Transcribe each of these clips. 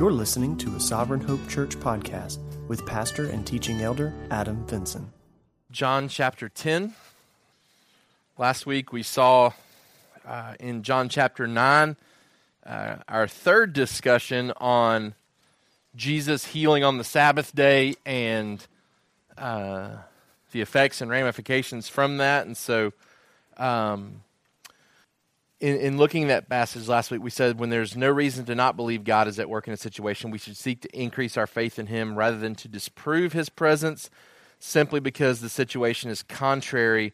You're listening to a Sovereign Hope Church podcast with pastor and teaching elder Adam Vinson. John chapter 10. Last week we saw uh, in John chapter 9 uh, our third discussion on Jesus healing on the Sabbath day and uh, the effects and ramifications from that. And so, um, in, in looking at that passage last week, we said when there's no reason to not believe God is at work in a situation, we should seek to increase our faith in Him rather than to disprove His presence simply because the situation is contrary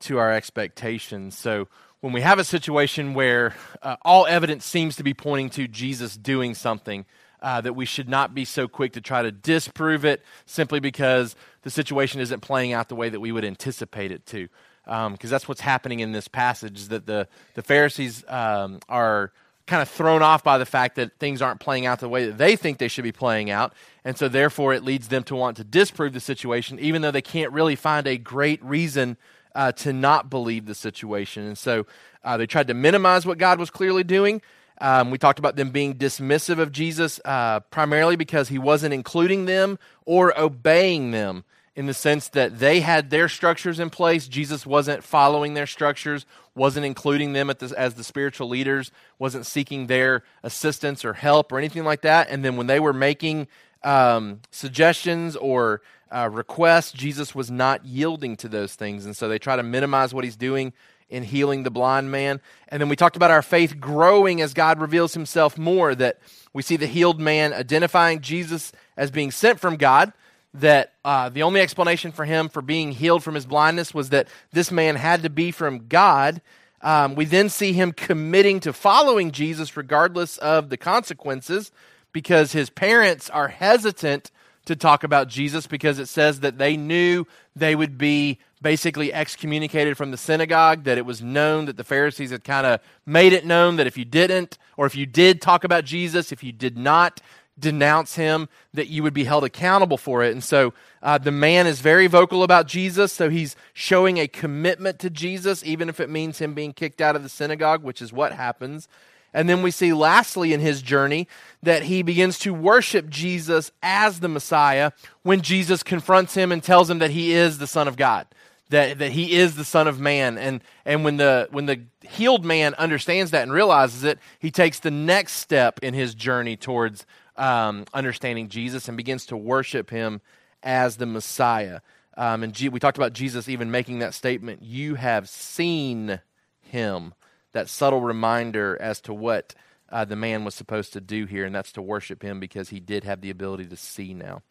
to our expectations. So, when we have a situation where uh, all evidence seems to be pointing to Jesus doing something, uh, that we should not be so quick to try to disprove it simply because the situation isn't playing out the way that we would anticipate it to. Because um, that's what's happening in this passage, is that the, the Pharisees um, are kind of thrown off by the fact that things aren't playing out the way that they think they should be playing out. And so, therefore, it leads them to want to disprove the situation, even though they can't really find a great reason uh, to not believe the situation. And so, uh, they tried to minimize what God was clearly doing. Um, we talked about them being dismissive of Jesus uh, primarily because he wasn't including them or obeying them in the sense that they had their structures in place. Jesus wasn't following their structures, wasn't including them the, as the spiritual leaders, wasn't seeking their assistance or help or anything like that. And then when they were making um, suggestions or uh, requests, Jesus was not yielding to those things. And so they try to minimize what he's doing in healing the blind man. And then we talked about our faith growing as God reveals himself more, that we see the healed man identifying Jesus as being sent from God, that uh, the only explanation for him for being healed from his blindness was that this man had to be from God. Um, we then see him committing to following Jesus regardless of the consequences because his parents are hesitant to talk about Jesus because it says that they knew they would be basically excommunicated from the synagogue, that it was known that the Pharisees had kind of made it known that if you didn't, or if you did talk about Jesus, if you did not denounce him, that you would be held accountable for it. And so uh, the man is very vocal about Jesus, so he's showing a commitment to Jesus, even if it means him being kicked out of the synagogue, which is what happens. And then we see, lastly, in his journey, that he begins to worship Jesus as the Messiah when Jesus confronts him and tells him that he is the Son of God that, that he is the son of man and, and when the when the healed man understands that and realizes it he takes the next step in his journey towards um, understanding jesus and begins to worship him as the messiah. Um, and G- we talked about jesus even making that statement you have seen him. That subtle reminder as to what uh, the man was supposed to do here and that's to worship him because he did have the ability to see now.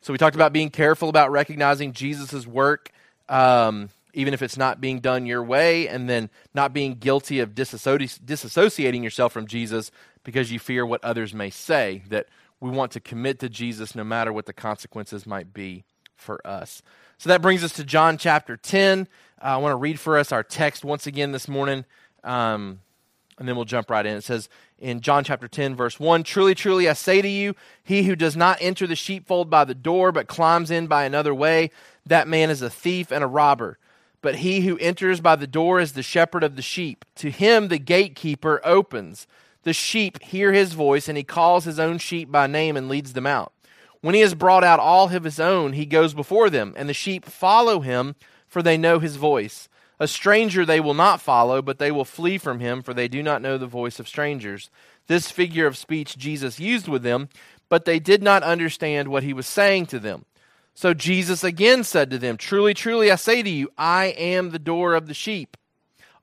So we talked about being careful about recognizing jesus' work um, even if it's not being done your way, and then not being guilty of disassoci- disassociating yourself from Jesus because you fear what others may say. That we want to commit to Jesus no matter what the consequences might be for us. So that brings us to John chapter 10. Uh, I want to read for us our text once again this morning, um, and then we'll jump right in. It says in John chapter 10, verse 1 Truly, truly, I say to you, he who does not enter the sheepfold by the door, but climbs in by another way, that man is a thief and a robber. But he who enters by the door is the shepherd of the sheep. To him the gatekeeper opens. The sheep hear his voice, and he calls his own sheep by name and leads them out. When he has brought out all of his own, he goes before them, and the sheep follow him, for they know his voice. A stranger they will not follow, but they will flee from him, for they do not know the voice of strangers. This figure of speech Jesus used with them, but they did not understand what he was saying to them. So Jesus again said to them, Truly, truly, I say to you, I am the door of the sheep.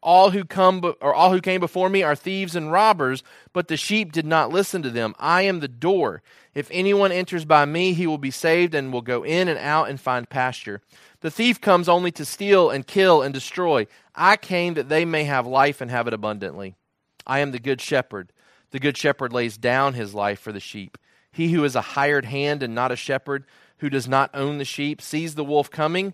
All who come or all who came before me are thieves and robbers, but the sheep did not listen to them. I am the door. If anyone enters by me, he will be saved and will go in and out and find pasture. The thief comes only to steal and kill and destroy. I came that they may have life and have it abundantly. I am the good shepherd. The good shepherd lays down his life for the sheep. He who is a hired hand and not a shepherd, who does not own the sheep sees the wolf coming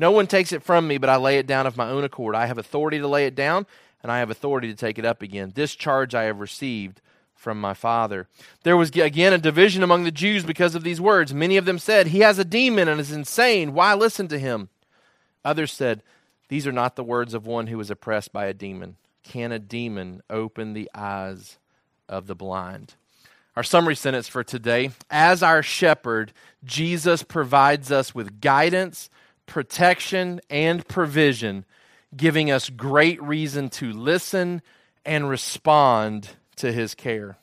No one takes it from me, but I lay it down of my own accord. I have authority to lay it down, and I have authority to take it up again. This charge I have received from my Father. There was again a division among the Jews because of these words. Many of them said, He has a demon and is insane. Why listen to him? Others said, These are not the words of one who is oppressed by a demon. Can a demon open the eyes of the blind? Our summary sentence for today As our shepherd, Jesus provides us with guidance, protection, and provision, giving us great reason to listen and respond to his care.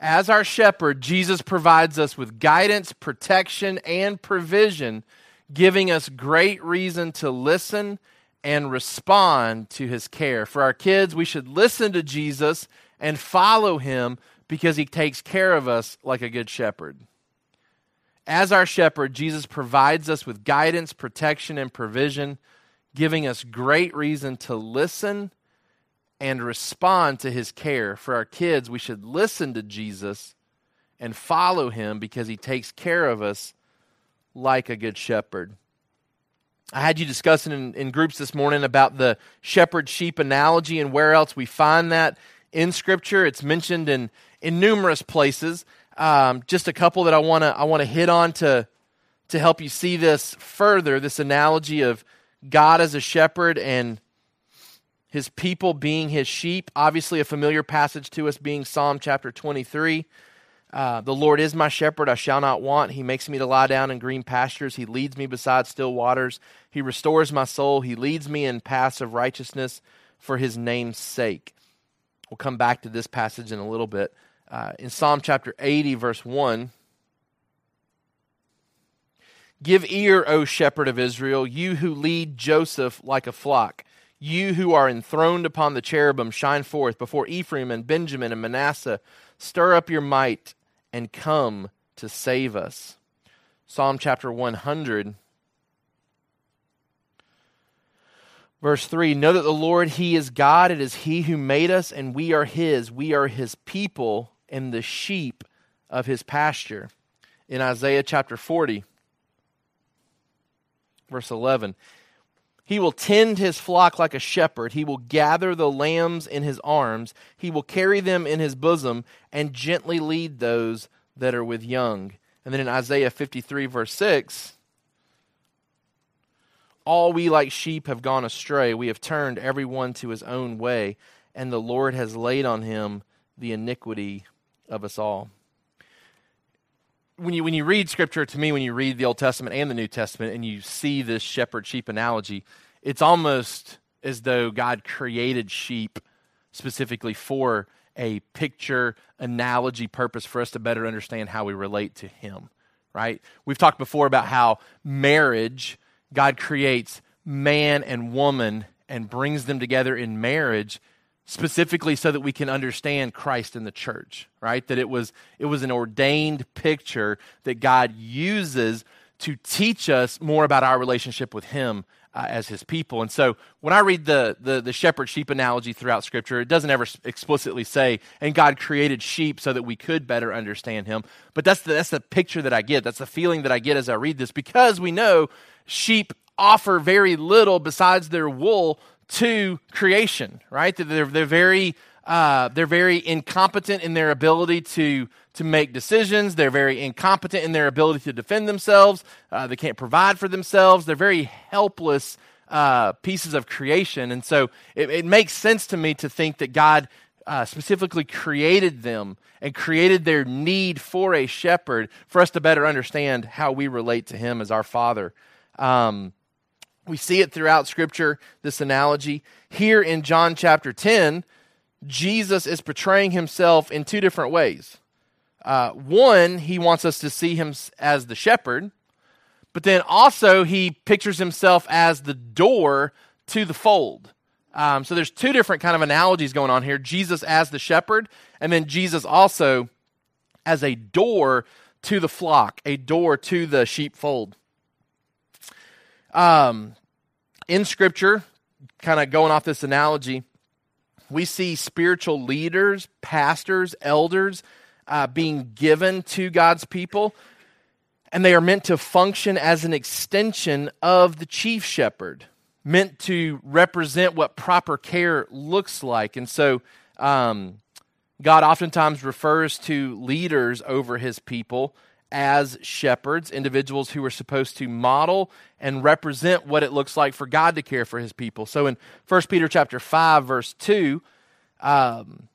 As our shepherd, Jesus provides us with guidance, protection, and provision, giving us great reason to listen and respond to his care. For our kids, we should listen to Jesus and follow him because he takes care of us like a good shepherd. As our shepherd, Jesus provides us with guidance, protection, and provision, giving us great reason to listen and respond to his care. For our kids, we should listen to Jesus and follow him because he takes care of us like a good shepherd. I had you discussing in, in groups this morning about the shepherd sheep analogy and where else we find that in Scripture. It's mentioned in, in numerous places. Um, just a couple that I want to I want to hit on to to help you see this further. This analogy of God as a shepherd and his people being his sheep. Obviously, a familiar passage to us being Psalm chapter 23. Uh, the Lord is my shepherd, I shall not want. He makes me to lie down in green pastures. He leads me beside still waters. He restores my soul. He leads me in paths of righteousness for his name's sake. We'll come back to this passage in a little bit. Uh, in Psalm chapter 80, verse 1, Give ear, O shepherd of Israel, you who lead Joseph like a flock. You who are enthroned upon the cherubim, shine forth before Ephraim and Benjamin and Manasseh. Stir up your might and come to save us. Psalm chapter 100, verse 3 Know that the Lord, He is God. It is He who made us, and we are His. We are His people and the sheep of His pasture. In Isaiah chapter 40, verse 11 he will tend his flock like a shepherd. He will gather the lambs in his arms. He will carry them in his bosom and gently lead those that are with young. And then in Isaiah 53, verse 6, all we like sheep have gone astray. We have turned every one to his own way, and the Lord has laid on him the iniquity of us all. When you, when you read scripture, to me, when you read the Old Testament and the New Testament, and you see this shepherd sheep analogy, it's almost as though God created sheep specifically for a picture analogy purpose for us to better understand how we relate to Him, right? We've talked before about how marriage, God creates man and woman and brings them together in marriage specifically so that we can understand Christ in the church, right? That it was it was an ordained picture that God uses to teach us more about our relationship with him uh, as his people. And so when I read the, the, the shepherd sheep analogy throughout Scripture, it doesn't ever explicitly say, and God created sheep so that we could better understand him. But that's the, that's the picture that I get. That's the feeling that I get as I read this because we know sheep offer very little besides their wool to creation, right? They're, they're very. Uh, they're very incompetent in their ability to to make decisions. They're very incompetent in their ability to defend themselves. Uh, they can't provide for themselves. They're very helpless uh, pieces of creation. And so it, it, makes sense to me to think that God uh, specifically created them and created their need for a shepherd for us to better understand how we relate to Him as our Father. Um, we see it throughout Scripture, this analogy. Here in John chapter 10, Jesus is portraying himself in two different ways. Uh, one, he wants us to see him as the shepherd, but then also he pictures himself as the door to the fold. Um, so there's two different kind of analogies going on here: Jesus as the shepherd, and then Jesus also as a door to the flock, a door to the sheepfold. Um, in Scripture, kind of going off this analogy, we see spiritual leaders, pastors, elders uh, being given to God's people, and they are meant to function as an extension of the chief shepherd, meant to represent what proper care looks like. And so, um, God oftentimes refers to leaders over his people as shepherds, individuals who are supposed to model and represent what it looks like for God to care for his people. So in 1 Peter chapter 5 verse 2, um,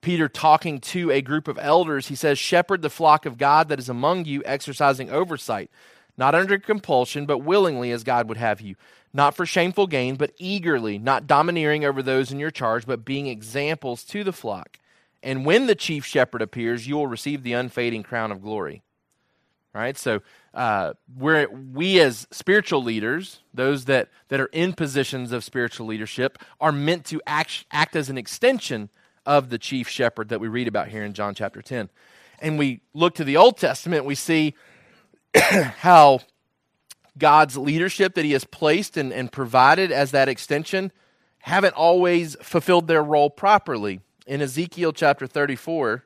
Peter talking to a group of elders, he says, Shepherd the flock of God that is among you, exercising oversight, not under compulsion, but willingly as God would have you, not for shameful gain, but eagerly, not domineering over those in your charge, but being examples to the flock. And when the chief shepherd appears, you will receive the unfading crown of glory. Right, so uh, we're, we as spiritual leaders, those that, that are in positions of spiritual leadership, are meant to act, act as an extension of the chief shepherd that we read about here in John chapter 10. And we look to the Old Testament, we see how God's leadership that He has placed and, and provided as that extension haven't always fulfilled their role properly. In Ezekiel chapter 34,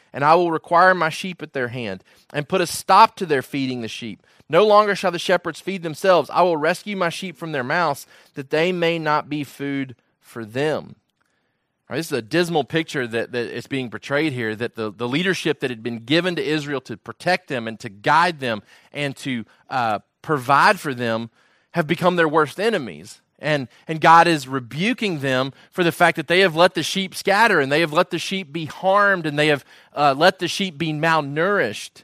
and I will require my sheep at their hand, and put a stop to their feeding the sheep. No longer shall the shepherds feed themselves. I will rescue my sheep from their mouths, that they may not be food for them. Right, this is a dismal picture that, that is being portrayed here that the, the leadership that had been given to Israel to protect them and to guide them and to uh, provide for them have become their worst enemies. And, and God is rebuking them for the fact that they have let the sheep scatter and they have let the sheep be harmed and they have uh, let the sheep be malnourished.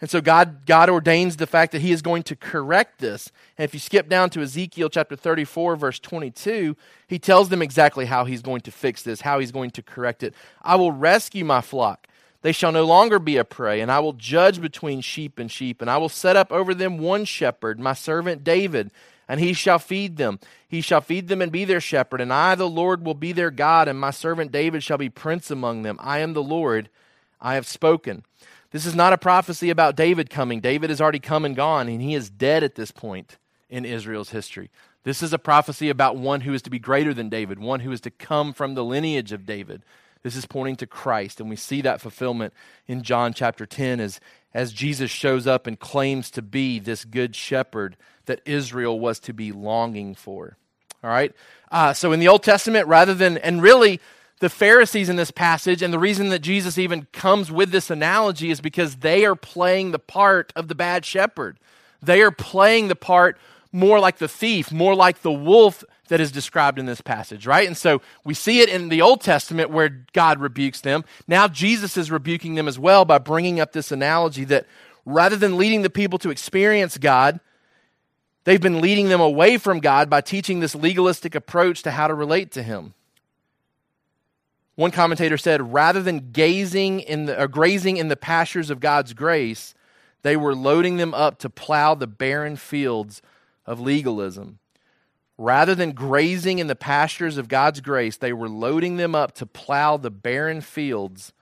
And so God, God ordains the fact that He is going to correct this. And if you skip down to Ezekiel chapter 34, verse 22, He tells them exactly how He's going to fix this, how He's going to correct it. I will rescue my flock. They shall no longer be a prey, and I will judge between sheep and sheep, and I will set up over them one shepherd, my servant David and he shall feed them. He shall feed them and be their shepherd, and I, the Lord, will be their God, and my servant David shall be prince among them. I am the Lord, I have spoken. This is not a prophecy about David coming. David has already come and gone, and he is dead at this point in Israel's history. This is a prophecy about one who is to be greater than David, one who is to come from the lineage of David. This is pointing to Christ, and we see that fulfillment in John chapter 10 as, as Jesus shows up and claims to be this good shepherd that Israel was to be longing for. All right? Uh, so in the Old Testament, rather than, and really, the Pharisees in this passage, and the reason that Jesus even comes with this analogy is because they are playing the part of the bad shepherd. They are playing the part more like the thief, more like the wolf that is described in this passage, right? And so we see it in the Old Testament where God rebukes them. Now Jesus is rebuking them as well by bringing up this analogy that rather than leading the people to experience God, they've been leading them away from God by teaching this legalistic approach to how to relate to Him. One commentator said, rather than gazing in the, or grazing in the pastures of God's grace, they were loading them up to plow the barren fields of legalism. Rather than grazing in the pastures of God's grace, they were loading them up to plow the barren fields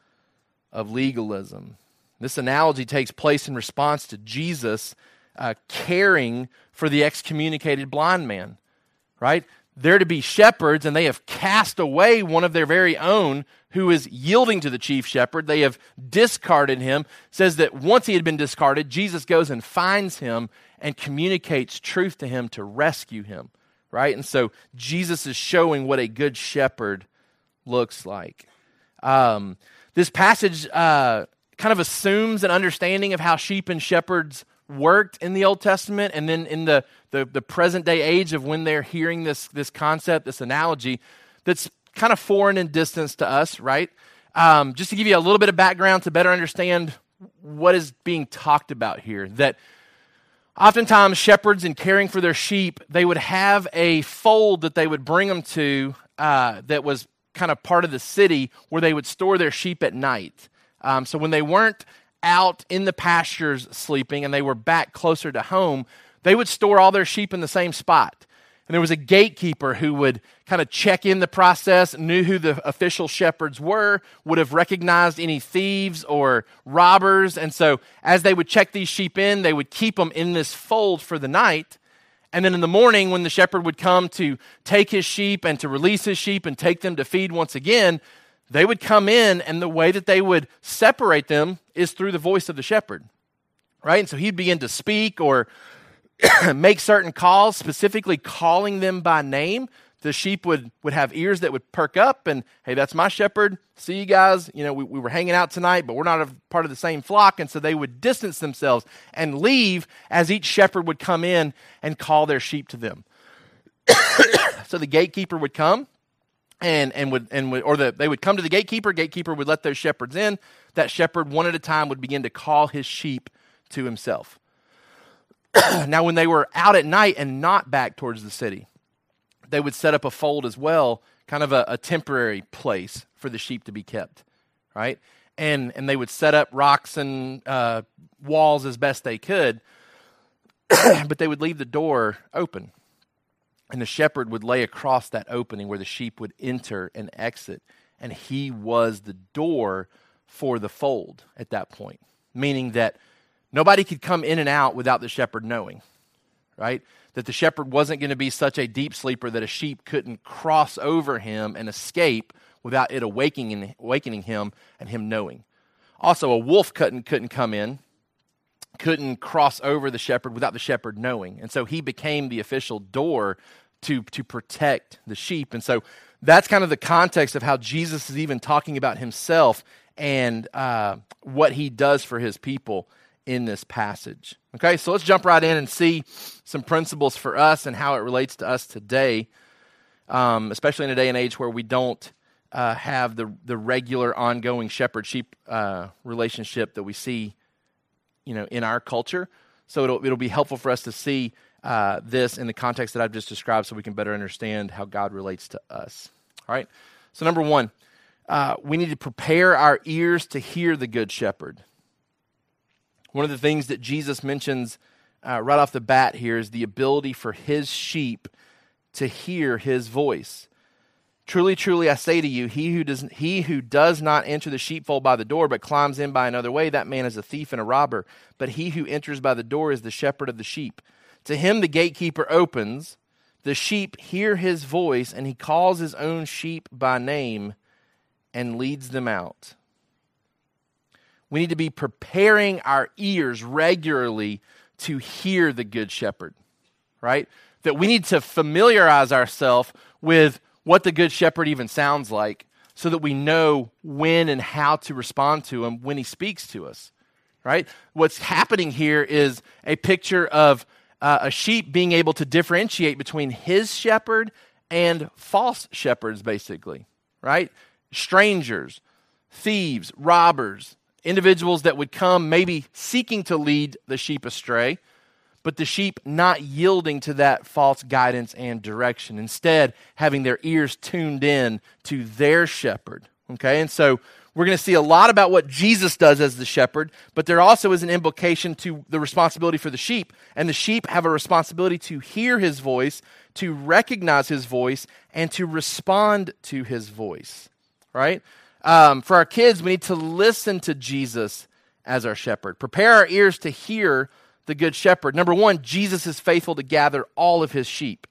of legalism. This analogy takes place in response to Jesus uh, caring for the excommunicated blind man, right? they're to be shepherds, and they have cast away one of their very own who is yielding to the chief shepherd. They have discarded him. says that once he had been discarded, Jesus goes and finds him and communicates truth to him to rescue him. Right? And so Jesus is showing what a good shepherd looks like. Um, this passage uh, kind of assumes an understanding of how sheep and shepherds worked in the Old Testament, and then in the, the, the present day age of when they're hearing this, this concept, this analogy, that's kind of foreign and distant to us, right? Um, just to give you a little bit of background to better understand what is being talked about here, that oftentimes shepherds in caring for their sheep, they would have a fold that they would bring them to uh, that was kind of part of the city where they would store their sheep at night. Um, so when they weren't out in the pastures sleeping and they were back closer to home, they would store all their sheep in the same spot. And there was a gatekeeper who would kind of check in the process, knew who the official shepherds were, would have recognized any thieves or robbers. And so, as they would check these sheep in, they would keep them in this fold for the night. And then in the morning, when the shepherd would come to take his sheep and to release his sheep and take them to feed once again, they would come in, and the way that they would separate them is through the voice of the shepherd, right? And so he'd begin to speak or make certain calls, specifically calling them by name. The sheep would, would have ears that would perk up, and hey, that's my shepherd. See you guys. You know, we, we were hanging out tonight, but we're not a part of the same flock. And so they would distance themselves and leave as each shepherd would come in and call their sheep to them. so the gatekeeper would come, and and would and would, or the, they would come to the gatekeeper. Gatekeeper would let those shepherds in. That shepherd, one at a time, would begin to call his sheep to himself. now, when they were out at night and not back towards the city, they would set up a fold as well, kind of a, a temporary place for the sheep to be kept, right? And and they would set up rocks and uh, walls as best they could, but they would leave the door open and the shepherd would lay across that opening where the sheep would enter and exit. And he was the door for the fold at that point, meaning that nobody could come in and out without the shepherd knowing, right? That the shepherd wasn't going to be such a deep sleeper that a sheep couldn't cross over him and escape without it awakening, awakening him and him knowing. Also, a wolf couldn't, couldn't come in couldn't cross over the shepherd without the shepherd knowing. And so he became the official door to, to protect the sheep. And so that's kind of the context of how Jesus is even talking about himself and uh, what he does for his people in this passage. Okay, so let's jump right in and see some principles for us and how it relates to us today, um, especially in a day and age where we don't uh, have the, the regular ongoing shepherd sheep uh, relationship that we see you know, in our culture. So it'll, it'll be helpful for us to see uh, this in the context that I've just described so we can better understand how God relates to us. All right? So, number one, uh, we need to prepare our ears to hear the Good Shepherd. One of the things that Jesus mentions uh, right off the bat here is the ability for his sheep to hear his voice. Truly, truly, I say to you, he who does, he who does not enter the sheepfold by the door, but climbs in by another way, that man is a thief and a robber. But he who enters by the door is the shepherd of the sheep. To him the gatekeeper opens. The sheep hear his voice, and he calls his own sheep by name and leads them out. We need to be preparing our ears regularly to hear the good shepherd, right? That we need to familiarize ourselves with what the Good Shepherd even sounds like so that we know when and how to respond to him when he speaks to us, right? What's happening here is a picture of uh, a sheep being able to differentiate between his shepherd and false shepherds, basically, right? Strangers, thieves, robbers, individuals that would come maybe seeking to lead the sheep astray but the sheep not yielding to that false guidance and direction. Instead, having their ears tuned in to their shepherd. Okay, and so we're going to see a lot about what Jesus does as the shepherd, but there also is an implication to the responsibility for the sheep. And the sheep have a responsibility to hear his voice, to recognize his voice, and to respond to his voice. Right? Um, for our kids, we need to listen to Jesus as our shepherd. Prepare our ears to hear the good shepherd. Number one, Jesus is faithful to gather all of his sheep.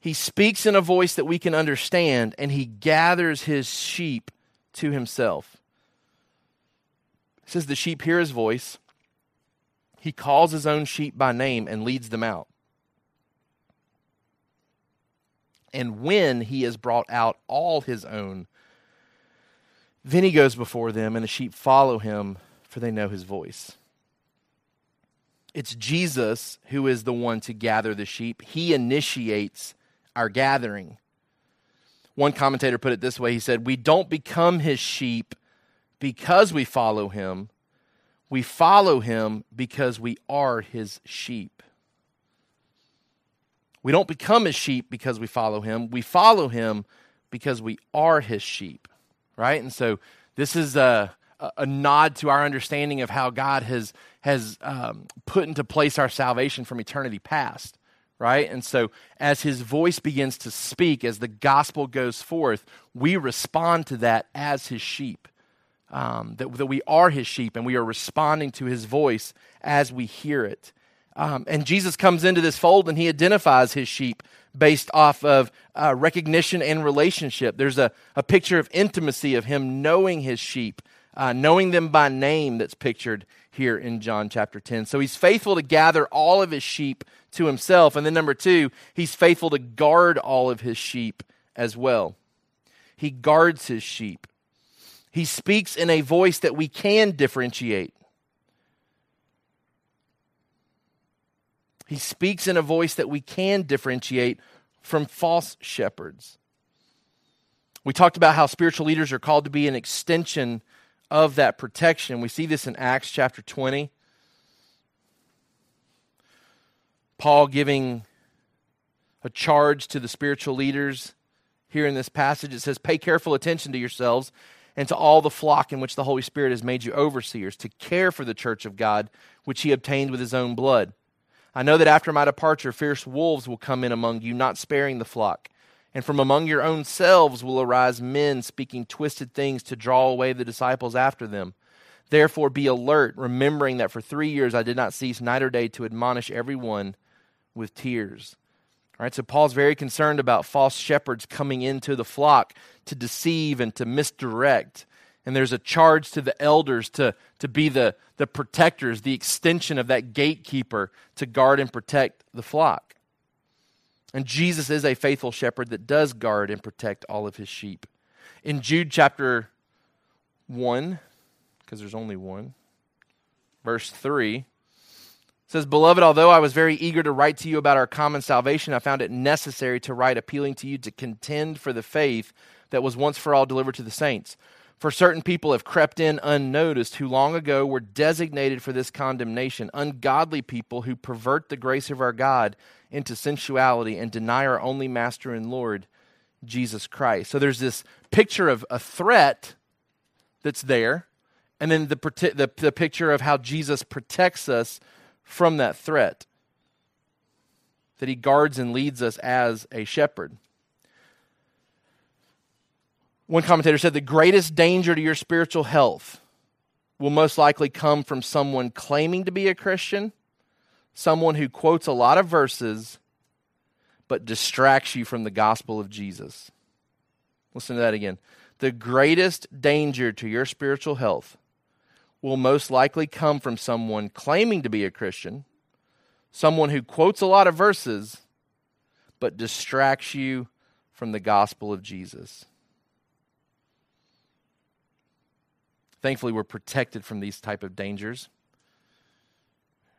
He speaks in a voice that we can understand, and he gathers his sheep to himself. It says the sheep hear his voice. He calls his own sheep by name and leads them out. And when he has brought out all his own, then he goes before them, and the sheep follow him, for they know his voice. It's Jesus who is the one to gather the sheep. He initiates our gathering. One commentator put it this way he said, We don't become his sheep because we follow him, we follow him because we are his sheep. We don't become his sheep because we follow him. We follow him because we are his sheep, right? And so this is a, a nod to our understanding of how God has, has um, put into place our salvation from eternity past, right? And so as his voice begins to speak, as the gospel goes forth, we respond to that as his sheep um, that, that we are his sheep and we are responding to his voice as we hear it. Um, and Jesus comes into this fold and he identifies his sheep based off of uh, recognition and relationship. There's a, a picture of intimacy of him knowing his sheep, uh, knowing them by name that's pictured here in John chapter 10. So he's faithful to gather all of his sheep to himself. And then, number two, he's faithful to guard all of his sheep as well. He guards his sheep. He speaks in a voice that we can differentiate. He speaks in a voice that we can differentiate from false shepherds. We talked about how spiritual leaders are called to be an extension of that protection. We see this in Acts chapter 20. Paul giving a charge to the spiritual leaders here in this passage. It says, Pay careful attention to yourselves and to all the flock in which the Holy Spirit has made you overseers, to care for the church of God, which he obtained with his own blood. I know that after my departure, fierce wolves will come in among you, not sparing the flock. And from among your own selves will arise men speaking twisted things to draw away the disciples after them. Therefore, be alert, remembering that for three years I did not cease night or day to admonish everyone with tears. All right, so Paul's very concerned about false shepherds coming into the flock to deceive and to misdirect. And there's a charge to the elders to, to be the, the protectors, the extension of that gatekeeper to guard and protect the flock. And Jesus is a faithful shepherd that does guard and protect all of his sheep. In Jude chapter 1, because there's only one, verse 3, says, Beloved, although I was very eager to write to you about our common salvation, I found it necessary to write appealing to you to contend for the faith that was once for all delivered to the saints. For certain people have crept in unnoticed who long ago were designated for this condemnation, ungodly people who pervert the grace of our God into sensuality and deny our only master and Lord, Jesus Christ. So there's this picture of a threat that's there, and then the, the, the picture of how Jesus protects us from that threat, that he guards and leads us as a shepherd. One commentator said the greatest danger to your spiritual health will most likely come from someone claiming to be a Christian, someone who quotes a lot of verses but distracts you from the gospel of Jesus. Listen to that again. The greatest danger to your spiritual health will most likely come from someone claiming to be a Christian, someone who quotes a lot of verses, but distracts you from the gospel of Jesus. Thankfully, we're protected from these type of dangers.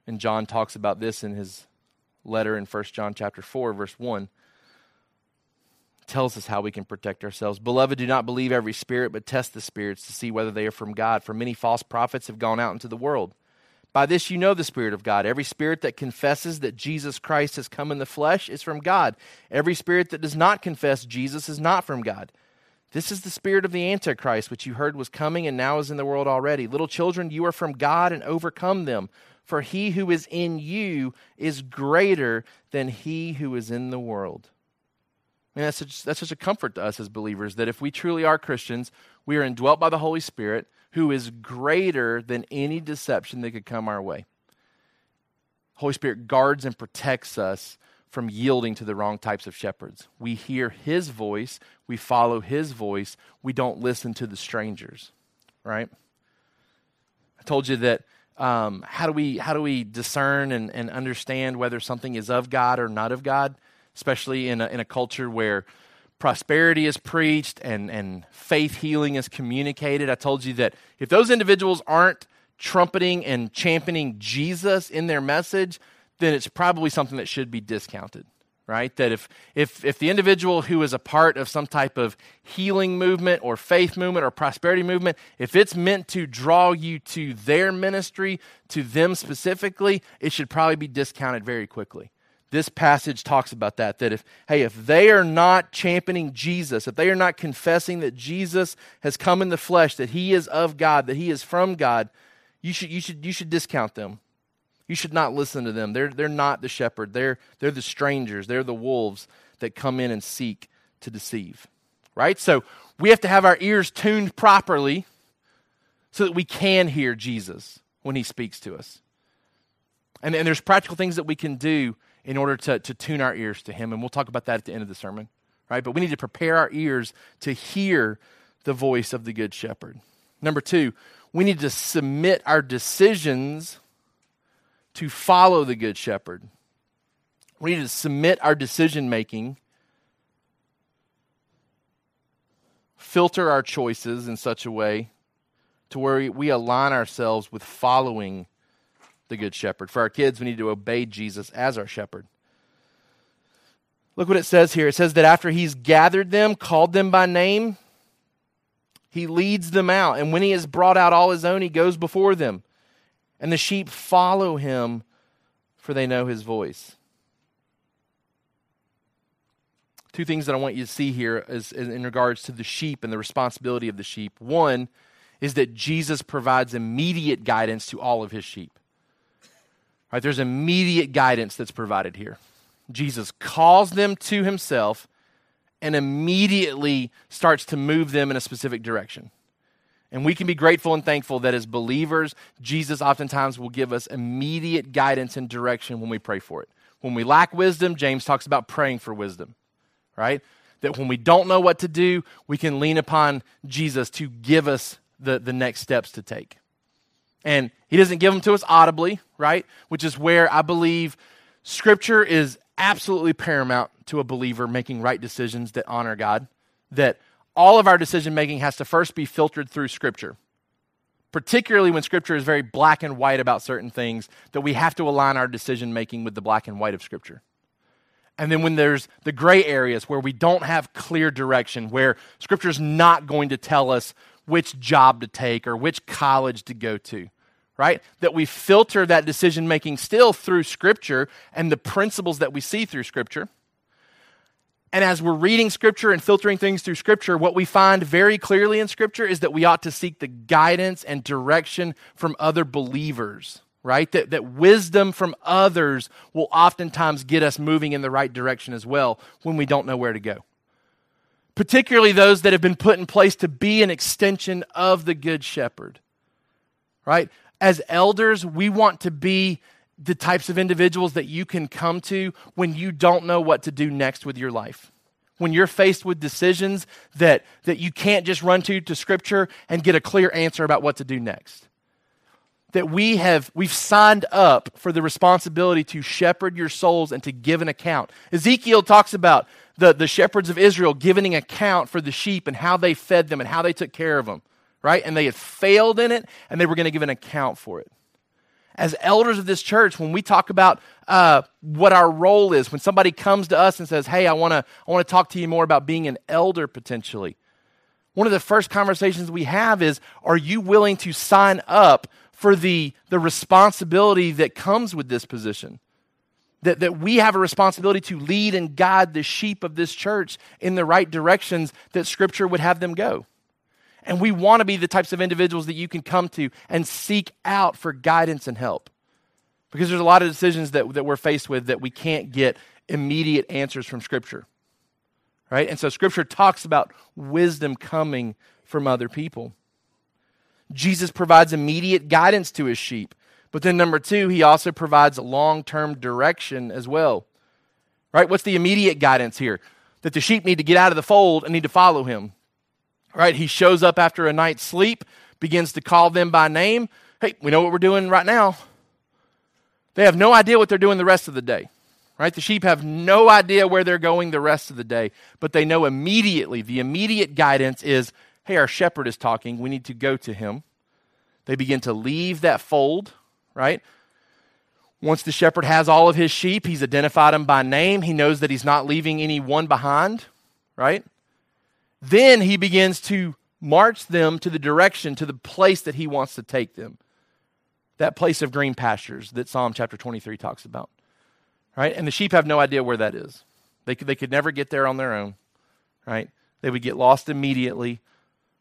And John talks about this in his letter in 1 John chapter 4 verse 1 tells us how we can protect ourselves. Beloved, do not believe every spirit, but test the spirits to see whether they are from God. For many false prophets have gone out into the world. By this you know the Spirit of God. Every spirit that confesses that Jesus Christ has come in the flesh is from God. Every spirit that does not confess Jesus is not from God. This is the spirit of the Antichrist, which you heard was coming and now is in the world already. Little children, you are from God and overcome them. For he who is in you is greater than he who is in the world mean, that's such, that's such a comfort to us as believers that if we truly are Christians, we are indwelt by the Holy Spirit who is greater than any deception that could come our way. Holy Spirit guards and protects us from yielding to the wrong types of shepherds. We hear his voice, we follow his voice, we don't listen to the strangers, right? I told you that um, how do we how do we discern and, and understand whether something is of God or not of God, especially in a, in a culture where prosperity is preached and, and faith healing is communicated. I told you that if those individuals aren't trumpeting and championing Jesus in their message, then it's probably something that should be discounted, right? That if, if, if the individual who is a part of some type of healing movement or faith movement or prosperity movement, if it's meant to draw you to their ministry, to them specifically, it should probably be discounted very quickly this passage talks about that that if hey if they are not championing jesus if they are not confessing that jesus has come in the flesh that he is of god that he is from god you should, you should, you should discount them. You should not listen to them. They're, they're not the shepherd. They're, they're the strangers. They're the wolves that come in and seek to deceive. Right? So we have to have our ears tuned properly so that we can hear Jesus when he speaks to us. And, and there's practical things that we can do in order to, to tune our ears to him. And we'll talk about that at the end of the sermon. Right? But we need to prepare our ears to hear the voice of the Good Shepherd. Number two, we need to submit our decisions to follow the Good Shepherd. We need to submit our decision making, filter our choices in such a way to where we align ourselves with following the Good Shepherd. For our kids, we need to obey Jesus as our shepherd. Look what it says here. It says that after he's gathered them, called them by name, he leads them out. And when he has brought out all his own, he goes before them. And the sheep follow him, for they know his voice. Two things that I want you to see here is, in regards to the sheep and the responsibility of the sheep. One is that Jesus provides immediate guidance to all of his sheep. Right, there's immediate guidance that's provided here. Jesus calls them to himself and immediately starts to move them in a specific direction. And we can be grateful and thankful that as believers, Jesus oftentimes will give us immediate guidance and direction when we pray for it. When we lack wisdom, James talks about praying for wisdom, right? That when we don't know what to do, we can lean upon Jesus to give us the, the next steps to take. And he doesn't give them to us audibly, right? Which is where I believe Scripture is absolutely paramount to a believer making right decisions that honor God. That all of our decision making has to first be filtered through Scripture, particularly when Scripture is very black and white about certain things, that we have to align our decision making with the black and white of Scripture. And then when there's the gray areas where we don't have clear direction, where Scripture's not going to tell us which job to take or which college to go to, right? That we filter that decision making still through Scripture and the principles that we see through Scripture. And as we're reading Scripture and filtering things through Scripture, what we find very clearly in Scripture is that we ought to seek the guidance and direction from other believers, right? That, that wisdom from others will oftentimes get us moving in the right direction as well when we don't know where to go. Particularly those that have been put in place to be an extension of the Good Shepherd, right? as elders, we want to be the types of individuals that you can come to when you don't know what to do next with your life. When you're faced with decisions that, that you can't just run to to scripture and get a clear answer about what to do next. That we have we've signed up for the responsibility to shepherd your souls and to give an account. Ezekiel talks about the, the shepherds of Israel giving an account for the sheep and how they fed them and how they took care of them right? And they had failed in it, and they were going to give an account for it. As elders of this church, when we talk about uh, what our role is, when somebody comes to us and says, "Hey, I want to, I want to talk to you more about being an elder potentially," one of the first conversations we have is, "Are you willing to sign up for the the responsibility that comes with this position?" That, that we have a responsibility to lead and guide the sheep of this church in the right directions that Scripture would have them go. And we want to be the types of individuals that you can come to and seek out for guidance and help. Because there's a lot of decisions that, that we're faced with that we can't get immediate answers from Scripture. Right? And so Scripture talks about wisdom coming from other people. Jesus provides immediate guidance to his sheep. But then, number two, he also provides long term direction as well. Right? What's the immediate guidance here? That the sheep need to get out of the fold and need to follow him. Right? He shows up after a night's sleep, begins to call them by name. Hey, we know what we're doing right now. They have no idea what they're doing the rest of the day. Right? The sheep have no idea where they're going the rest of the day, but they know immediately. The immediate guidance is hey, our shepherd is talking. We need to go to him. They begin to leave that fold, right? Once the shepherd has all of his sheep, he's identified them by name. He knows that he's not leaving any one behind, right? Then he begins to march them to the direction, to the place that he wants to take them. That place of green pastures that Psalm chapter 23 talks about, right? And the sheep have no idea where that is. They could, they could never get there on their own, right? They would get lost immediately.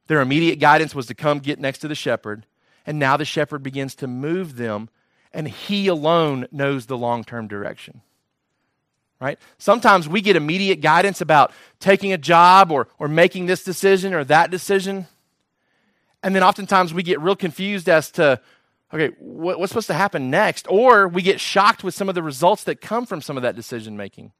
Their immediate guidance was to come get next to the shepherd. And now the shepherd begins to move them and he alone knows the long term direction. Right? Sometimes we get immediate guidance about taking a job or, or making this decision or that decision. And then oftentimes we get real confused as to, okay, what, what's supposed to happen next? Or we get shocked with some of the results that come from some of that decision making.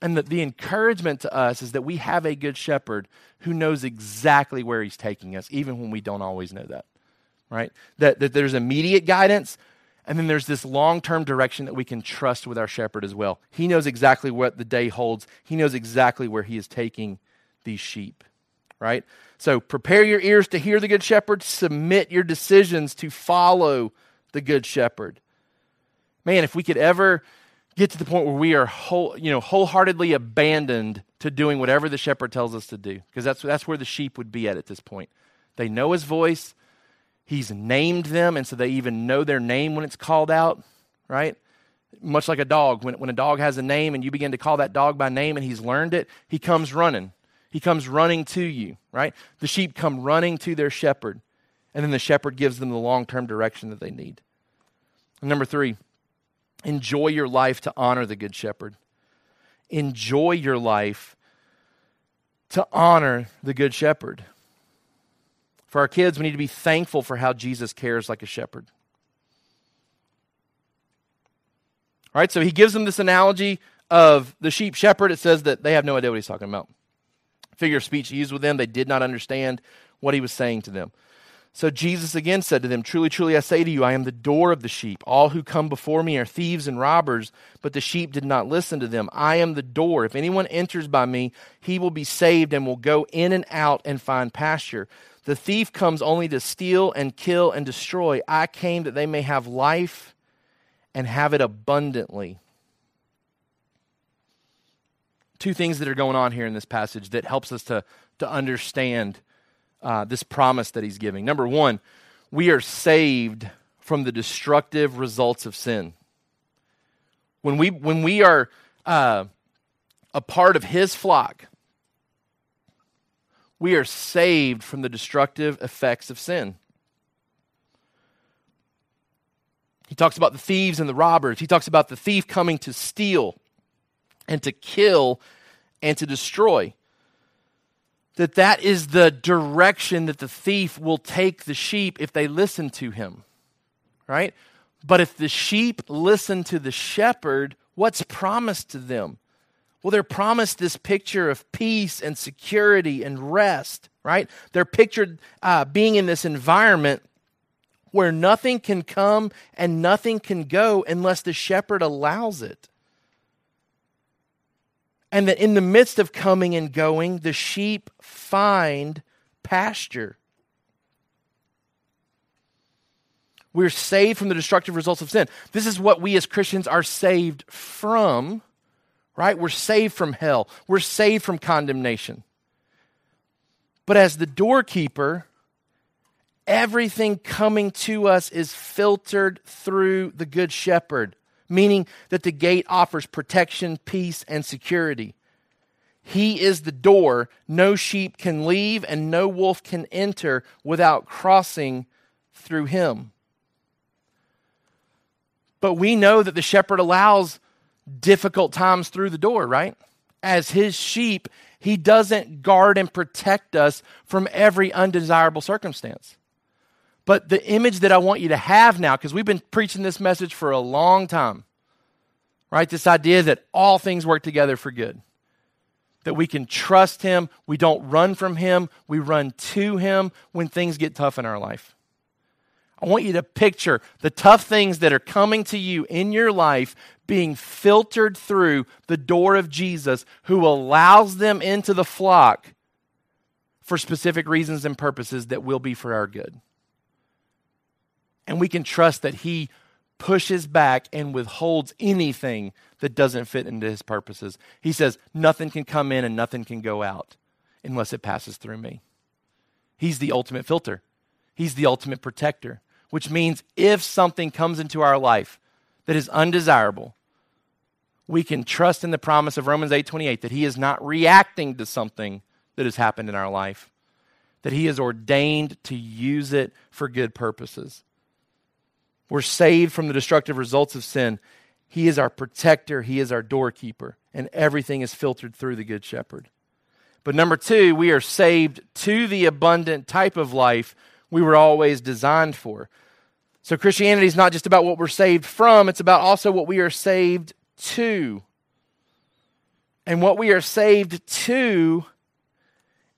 And the, the encouragement to us is that we have a good shepherd who knows exactly where he's taking us, even when we don't always know that. Right? That, that there's immediate guidance, and then there's this long term direction that we can trust with our shepherd as well. He knows exactly what the day holds, he knows exactly where he is taking these sheep, right? So prepare your ears to hear the good shepherd, submit your decisions to follow the good shepherd. Man, if we could ever get to the point where we are whole, you know, wholeheartedly abandoned to doing whatever the shepherd tells us to do, because that's, that's where the sheep would be at at this point. They know his voice, He's named them, and so they even know their name when it's called out, right? Much like a dog. When, when a dog has a name and you begin to call that dog by name and he's learned it, he comes running. He comes running to you, right? The sheep come running to their shepherd, and then the shepherd gives them the long term direction that they need. And number three, enjoy your life to honor the good shepherd. Enjoy your life to honor the good shepherd. For our kids, we need to be thankful for how Jesus cares like a shepherd. All right, so he gives them this analogy of the sheep shepherd. It says that they have no idea what he's talking about. Figure of speech he used with them, they did not understand what he was saying to them. So Jesus again said to them, Truly, truly, I say to you, I am the door of the sheep. All who come before me are thieves and robbers, but the sheep did not listen to them. I am the door. If anyone enters by me, he will be saved and will go in and out and find pasture. The thief comes only to steal and kill and destroy. I came that they may have life and have it abundantly. Two things that are going on here in this passage that helps us to, to understand uh, this promise that he's giving. Number one, we are saved from the destructive results of sin. When we, when we are uh, a part of his flock, we are saved from the destructive effects of sin. He talks about the thieves and the robbers. He talks about the thief coming to steal and to kill and to destroy. That that is the direction that the thief will take the sheep if they listen to him. Right? But if the sheep listen to the shepherd, what's promised to them? Well, they're promised this picture of peace and security and rest, right? They're pictured uh, being in this environment where nothing can come and nothing can go unless the shepherd allows it. And that in the midst of coming and going, the sheep find pasture. We're saved from the destructive results of sin. This is what we as Christians are saved from right? We're saved from hell, we're saved from condemnation. But as the doorkeeper, everything coming to us is filtered through the Good Shepherd, meaning that the gate offers protection, peace, and security. He is the door. No sheep can leave and no wolf can enter without crossing through him. But we know that the shepherd allows difficult times through the door, right? As his sheep, he doesn't guard and protect us from every undesirable circumstance. But the image that I want you to have now, because we've been preaching this message for a long time, right? This idea that all things work together for good. That we can trust Him, we don't run from Him, we run to Him when things get tough in our life. I want you to picture the tough things that are coming to you in your life being filtered through the door of Jesus, who allows them into the flock for specific reasons and purposes that will be for our good. And we can trust that He pushes back and withholds anything that doesn't fit into his purposes. He says, Nothing can come in and nothing can go out unless it passes through me. He's the ultimate filter, He's the ultimate protector, which means if something comes into our life that is undesirable, we can trust in the promise of Romans 8:28 that he is not reacting to something that has happened in our life, that he is ordained to use it for good purposes. We're saved from the destructive results of sin. He is our protector, He is our doorkeeper, and everything is filtered through the Good Shepherd. But number two, we are saved to the abundant type of life we were always designed for. So Christianity is not just about what we're saved from, it's about also what we are saved to. And what we are saved to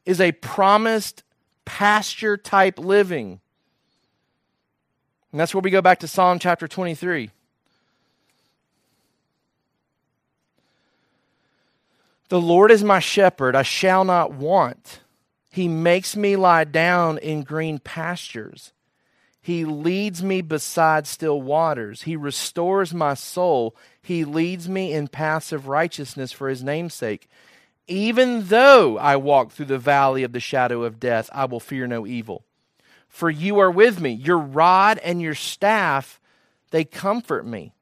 is a promised pasture type living. And that's where we go back to Psalm chapter 23. The Lord is my shepherd, I shall not want. He makes me lie down in green pastures. He leads me beside still waters. He restores my soul. He leads me in paths of righteousness for his name's sake. Even though I walk through the valley of the shadow of death, I will fear no evil for you are with me. Your rod and your staff, they comfort me.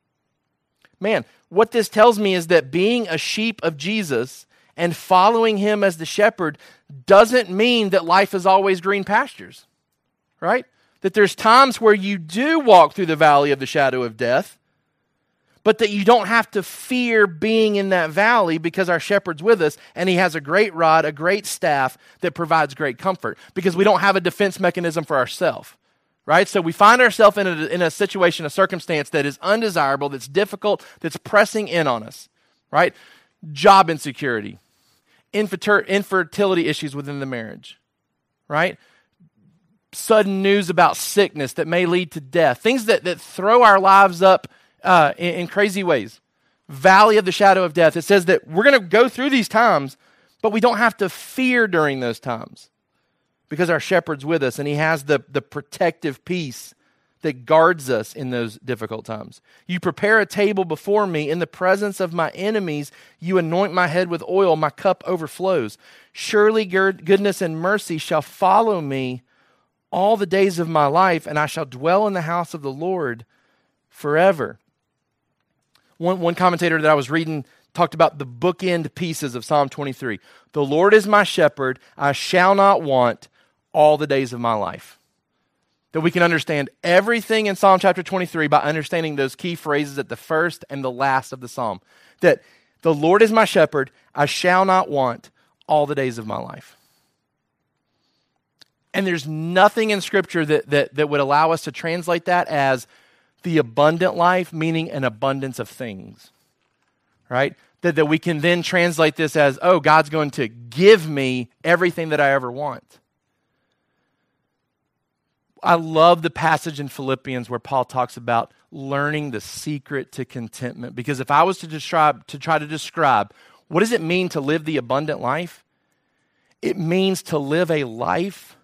Man, what this tells me is that being a sheep of Jesus and following him as the shepherd doesn't mean that life is always green pastures, right? That there's times where you do walk through the valley of the shadow of death, but that you don't have to fear being in that valley because our shepherd's with us and he has a great rod, a great staff that provides great comfort because we don't have a defense mechanism for ourselves. Right? So we find ourselves in a, in a situation, a circumstance that is undesirable, that's difficult, that's pressing in on us. Right? Job insecurity, infertility issues within the marriage. Right? Sudden news about sickness that may lead to death, things that, that throw our lives up uh, in, in crazy ways. Valley of the shadow of death. It says that we're going to go through these times, but we don't have to fear during those times because our shepherd's with us and he has the, the protective peace that guards us in those difficult times. You prepare a table before me in the presence of my enemies. You anoint my head with oil. My cup overflows. Surely goodness and mercy shall follow me all the days of my life, and I shall dwell in the house of the Lord forever. One, one commentator that I was reading talked about the bookend pieces of Psalm 23. The Lord is my shepherd, I shall not want all the days of my life. That we can understand everything in Psalm chapter 23 by understanding those key phrases at the first and the last of the psalm. That the Lord is my shepherd, I shall not want all the days of my life. And there's nothing in Scripture that, that, that would allow us to translate that as the abundant life, meaning an abundance of things, right? That, that we can then translate this as, oh, God's going to give me everything that I ever want. I love the passage in Philippians where Paul talks about learning the secret to contentment. Because if I was to describe, to try to describe what does it mean to live the abundant life? It means to live a life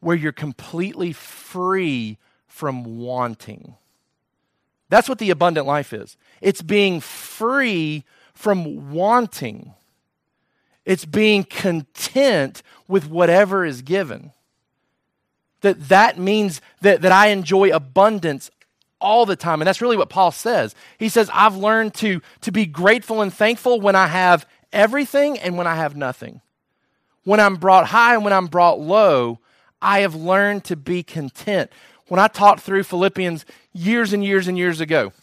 where you're completely free from wanting. That's what the abundant life is. It's being free from wanting. It's being content with whatever is given. That that means that, that I enjoy abundance all the time. And that's really what Paul says. He says, I've learned to, to be grateful and thankful when I have everything and when I have nothing. When I'm brought high and when I'm brought low, I have learned to be content when I taught through Philippians years and years and years ago,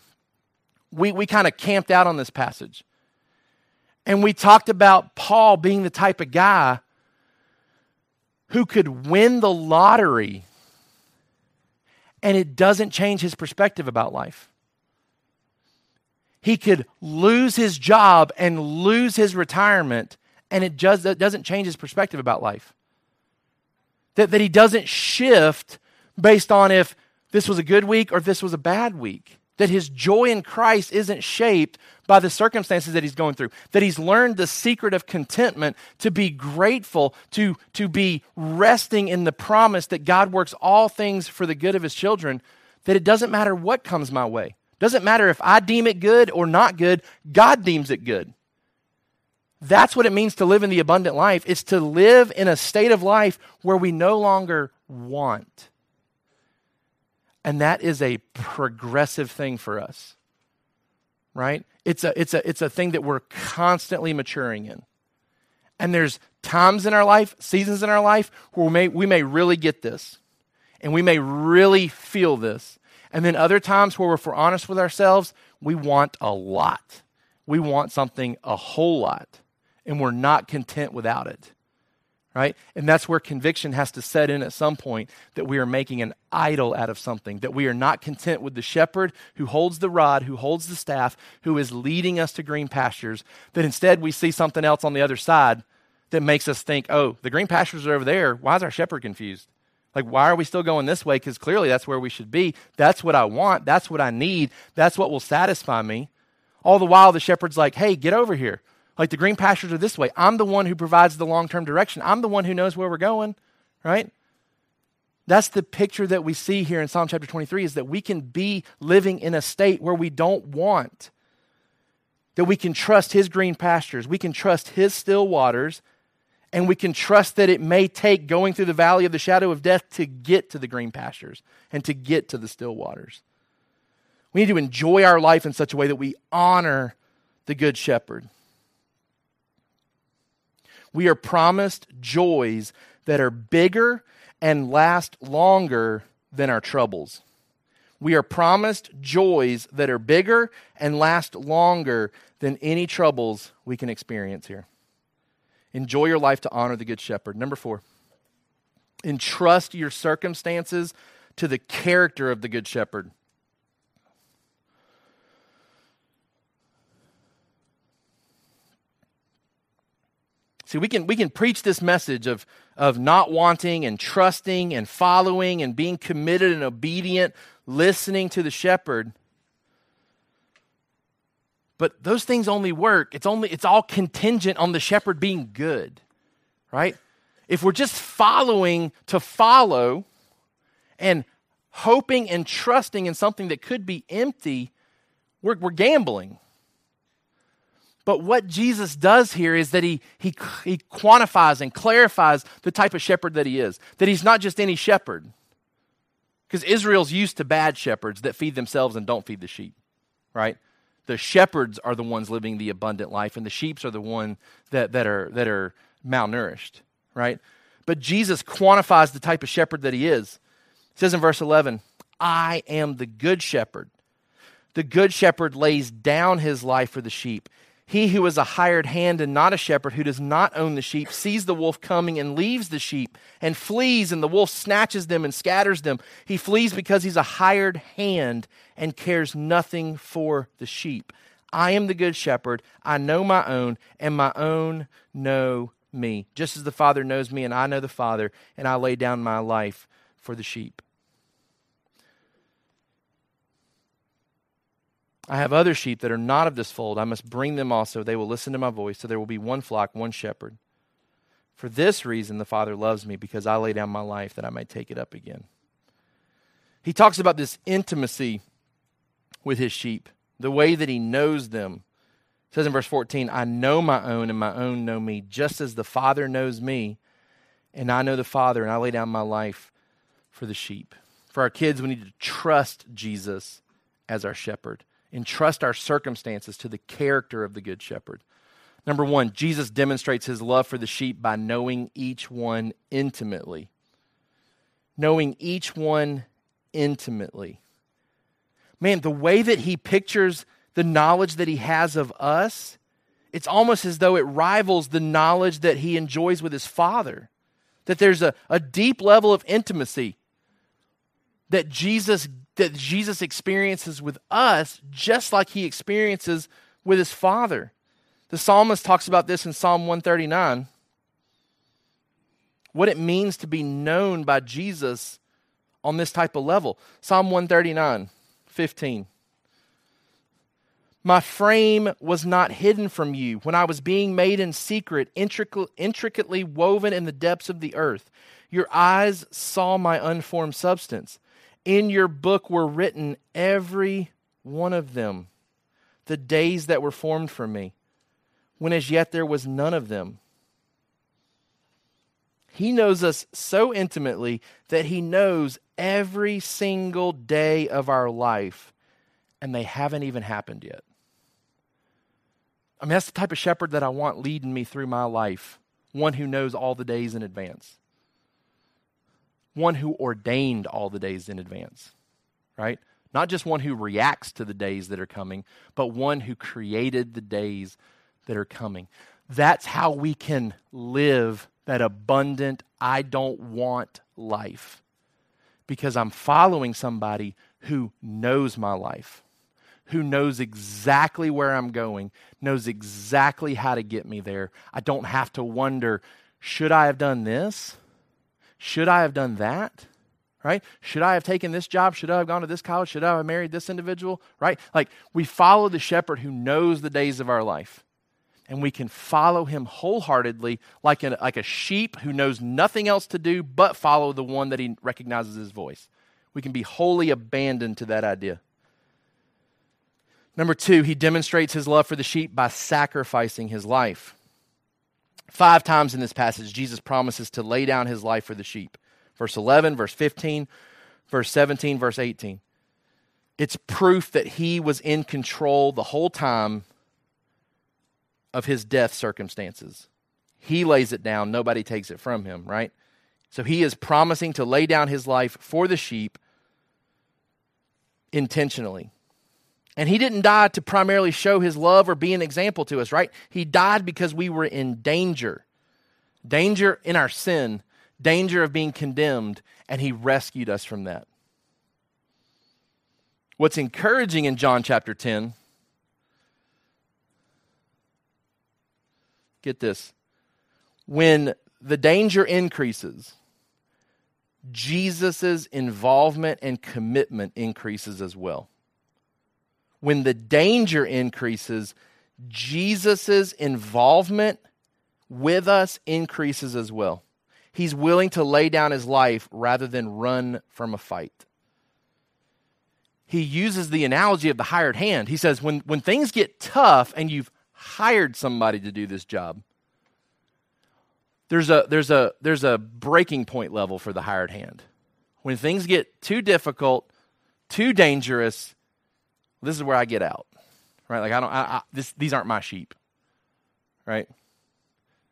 we, we kind of camped out on this passage. And we talked about Paul being the type of guy who could win the lottery and it doesn't change his perspective about life. he could lose his job and lose his retirement, and it just doesn't change his perspective about life. That, that he doesn't shift based on if this was a good week or if this was a bad week. That his joy in Christ isn't shaped by the circumstances that he's going through. That he's learned the secret of contentment to be grateful, to, to be resting in the promise that God works all things for the good of his children. That it doesn't matter what comes my way. Doesn't matter if I deem it good or not good, God deems it good. That's what it means to live in the abundant life. It's to live in a state of life where we no longer want. And that is a progressive thing for us. Right? It's a, it's a, it's a thing that we're constantly maturing in. And there's times in our life, seasons in our life, where we may, we may really get this. And we may really feel this. And then other times where, if we're honest with ourselves, we want a lot. We want something a whole lot. And we're not content without it right? And that's where conviction has to set in at some point that we are making an idol out of something, that we are not content with the shepherd who holds the rod, who holds the staff, who is leading us to green pastures, that instead we see something else on the other side that makes us think, oh, the green pastures are over there. Why is our shepherd confused? Like, why are we still going this way? Because clearly that's where we should be. That's what I want. That's what I need. That's what will satisfy me. All the while, the shepherd's like, hey, get over here. Like the green pastures are this way. I'm the one who provides the long term direction. I'm the one who knows where we're going, right? That's the picture that we see here in Psalm chapter 23 is that we can be living in a state where we don't want. That we can trust his green pastures, we can trust his still waters, and we can trust that it may take going through the valley of the shadow of death to get to the green pastures and to get to the still waters. We need to enjoy our life in such a way that we honor the good shepherd we are promised joys that are bigger and last longer than our troubles. We are promised joys that are bigger and last longer than any troubles we can experience here. Enjoy your life to honor the Good Shepherd. Number four, entrust your circumstances to the character of the Good Shepherd. See, we can, we can preach this message of, of not wanting and trusting and following and being committed and obedient, listening to the shepherd. But those things only work. It's only it's all contingent on the shepherd being good. Right? If we're just following to follow and hoping and trusting in something that could be empty, we're, we're gambling. But what Jesus does here is that he, he, he quantifies and clarifies the type of shepherd that he is. That he's not just any shepherd. Because Israel's used to bad shepherds that feed themselves and don't feed the sheep, right? The shepherds are the ones living the abundant life, and the sheep are the one that, that, are, that are malnourished, right? But Jesus quantifies the type of shepherd that he is. He says in verse 11, I am the good shepherd. The good shepherd lays down his life for the sheep. He who is a hired hand and not a shepherd, who does not own the sheep, sees the wolf coming and leaves the sheep and flees, and the wolf snatches them and scatters them. He flees because he's a hired hand and cares nothing for the sheep. I am the good shepherd. I know my own, and my own know me. Just as the Father knows me, and I know the Father, and I lay down my life for the sheep. I have other sheep that are not of this fold. I must bring them also. They will listen to my voice. So there will be one flock, one shepherd. For this reason, the Father loves me, because I lay down my life that I may take it up again. He talks about this intimacy with his sheep, the way that he knows them. It says in verse 14, I know my own, and my own know me, just as the Father knows me, and I know the Father, and I lay down my life for the sheep. For our kids, we need to trust Jesus as our shepherd entrust our circumstances to the character of the Good Shepherd. Number one, Jesus demonstrates his love for the sheep by knowing each one intimately. Knowing each one intimately. Man, the way that he pictures the knowledge that he has of us, it's almost as though it rivals the knowledge that he enjoys with his Father. That there's a, a deep level of intimacy that Jesus that Jesus experiences with us just like he experiences with his Father. The psalmist talks about this in Psalm 139. What it means to be known by Jesus on this type of level. Psalm 139, 15. My frame was not hidden from you when I was being made in secret, intricately woven in the depths of the earth. Your eyes saw my unformed substance. In your book were written every one of them, the days that were formed for me, when as yet there was none of them. He knows us so intimately that he knows every single day of our life, and they haven't even happened yet. I mean, that's the type of shepherd that I want leading me through my life. One who knows all the days in advance. One who ordained all the days in advance, right? Not just one who reacts to the days that are coming, but one who created the days that are coming. That's how we can live that abundant, I don't want life because I'm following somebody who knows my life who knows exactly where I'm going, knows exactly how to get me there. I don't have to wonder, should I have done this? Should I have done that? Right? Should I have taken this job? Should I have gone to this college? Should I have married this individual? Right? Like we follow the shepherd who knows the days of our life. And we can follow him wholeheartedly like a, like a sheep who knows nothing else to do but follow the one that he recognizes his voice. We can be wholly abandoned to that idea. Number two, he demonstrates his love for the sheep by sacrificing his life. Five times in this passage, Jesus promises to lay down his life for the sheep. Verse 11, verse 15, verse 17, verse 18. It's proof that he was in control the whole time of his death circumstances. He lays it down, nobody takes it from him, right? So he is promising to lay down his life for the sheep intentionally. And he didn't die to primarily show his love or be an example to us, right? He died because we were in danger danger in our sin, danger of being condemned, and he rescued us from that. What's encouraging in John chapter 10, get this, when the danger increases, Jesus' involvement and commitment increases as well when the danger increases, Jesus' involvement with us increases as well. He's willing to lay down his life rather than run from a fight. He uses the analogy of the hired hand. He says, when, when things get tough and you've hired somebody to do this job, there's a, there's, a, there's a breaking point level for the hired hand. When things get too difficult, too dangerous, this is where I get out, right? Like I don't, I, I, this, these aren't my sheep, right?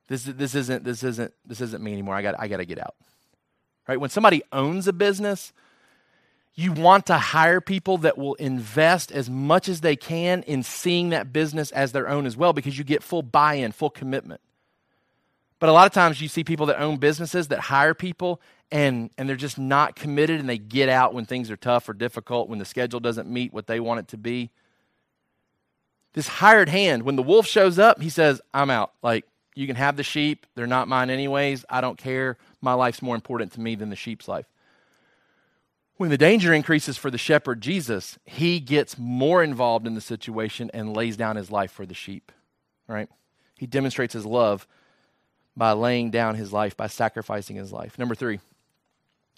This, this isn't, this isn't, this isn't me anymore. I got, I got to get out, right? When somebody owns a business, you want to hire people that will invest as much as they can in seeing that business as their own as well, because you get full buy-in, full commitment. But a lot of times you see people that own businesses that hire people and, and they're just not committed and they get out when things are tough or difficult, when the schedule doesn't meet what they want it to be. This hired hand, when the wolf shows up, he says, I'm out. Like, you can have the sheep. They're not mine, anyways. I don't care. My life's more important to me than the sheep's life. When the danger increases for the shepherd, Jesus, he gets more involved in the situation and lays down his life for the sheep, right? He demonstrates his love by laying down his life, by sacrificing his life. Number three,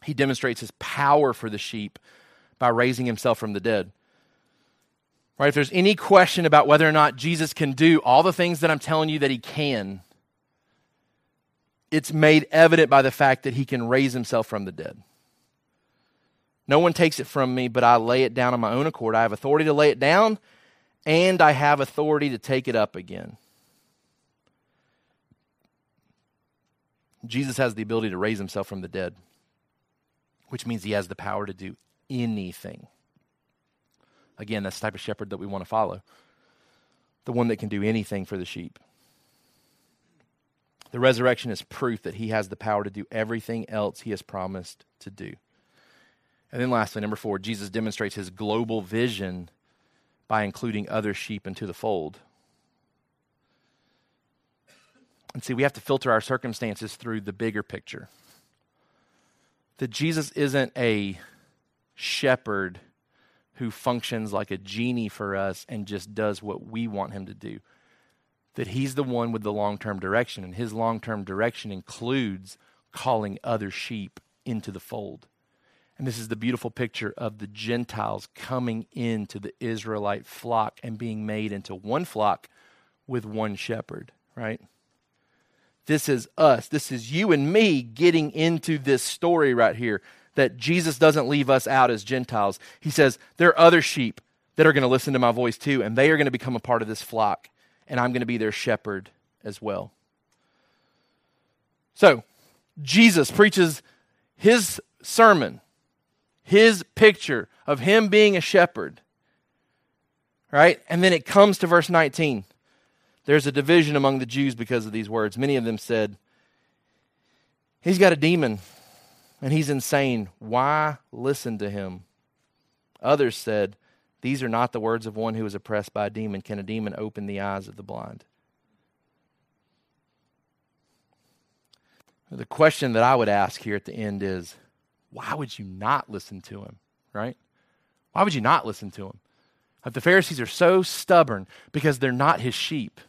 he demonstrates his power for the sheep by raising himself from the dead. Right? If there's any question about whether or not Jesus can do all the things that I'm telling you that he can, it's made evident by the fact that he can raise himself from the dead. No one takes it from me, but I lay it down on my own accord. I have authority to lay it down, and I have authority to take it up again. Jesus has the ability to raise himself from the dead which means he has the power to do anything. Again, that's the type of shepherd that we want to follow. The one that can do anything for the sheep. The resurrection is proof that he has the power to do everything else he has promised to do. And then lastly, number four, Jesus demonstrates his global vision by including other sheep into the fold. And see, we have to filter our circumstances through the bigger picture. That Jesus isn't a shepherd who functions like a genie for us and just does what we want him to do. That he's the one with the long term direction, and his long term direction includes calling other sheep into the fold. And this is the beautiful picture of the Gentiles coming into the Israelite flock and being made into one flock with one shepherd, right? This is us. This is you and me getting into this story right here that Jesus doesn't leave us out as Gentiles. He says, There are other sheep that are going to listen to my voice too, and they are going to become a part of this flock, and I'm going to be their shepherd as well. So, Jesus preaches his sermon his picture of him being a shepherd. Right? And then it comes to verse 19. There's a division among the Jews because of these words. Many of them said, He's got a demon and he's insane. Why listen to him? Others said, These are not the words of one who is oppressed by a demon. Can a demon open the eyes of the blind? The question that I would ask here at the end is why would you not listen to him, right? Why would you not listen to him? Like the Pharisees are so stubborn because they're not his sheep.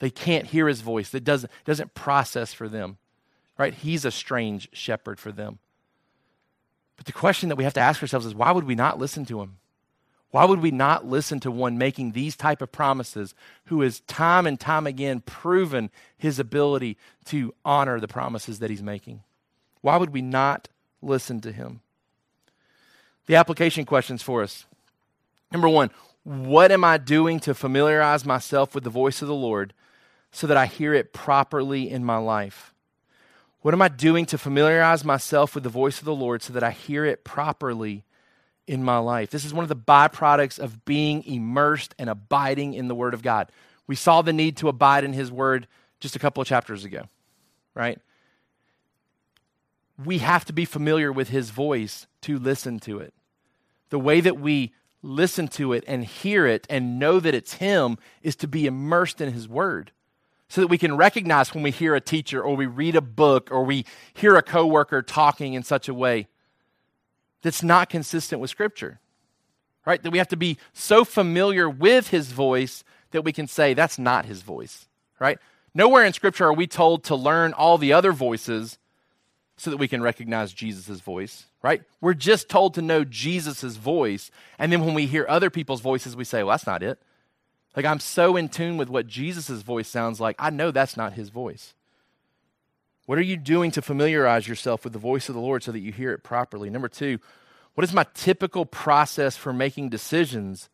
They can't hear his voice. That doesn't, doesn't process for them, right? He's a strange shepherd for them. But the question that we have to ask ourselves is why would we not listen to him? Why would we not listen to one making these type of promises who has time and time again proven his ability to honor the promises that he's making? Why would we not listen to him. The application questions for us. Number one, what am I doing to familiarize myself with the voice of the Lord so that I hear it properly in my life? What am I doing to familiarize myself with the voice of the Lord so that I hear it properly in my life? This is one of the byproducts of being immersed and abiding in the Word of God. We saw the need to abide in His Word just a couple of chapters ago, right? we have to be familiar with his voice to listen to it. The way that we listen to it and hear it and know that it's him is to be immersed in his word so that we can recognize when we hear a teacher or we read a book or we hear a coworker talking in such a way that's not consistent with scripture. Right? That we have to be so familiar with his voice that we can say that's not his voice. Right? Nowhere in scripture are we told to learn all the other voices so that we can recognize Jesus' voice, right? We're just told to know Jesus' voice. And then when we hear other people's voices, we say, well, that's not it. Like, I'm so in tune with what Jesus' voice sounds like, I know that's not his voice. What are you doing to familiarize yourself with the voice of the Lord so that you hear it properly? Number two, what is my typical process for making decisions?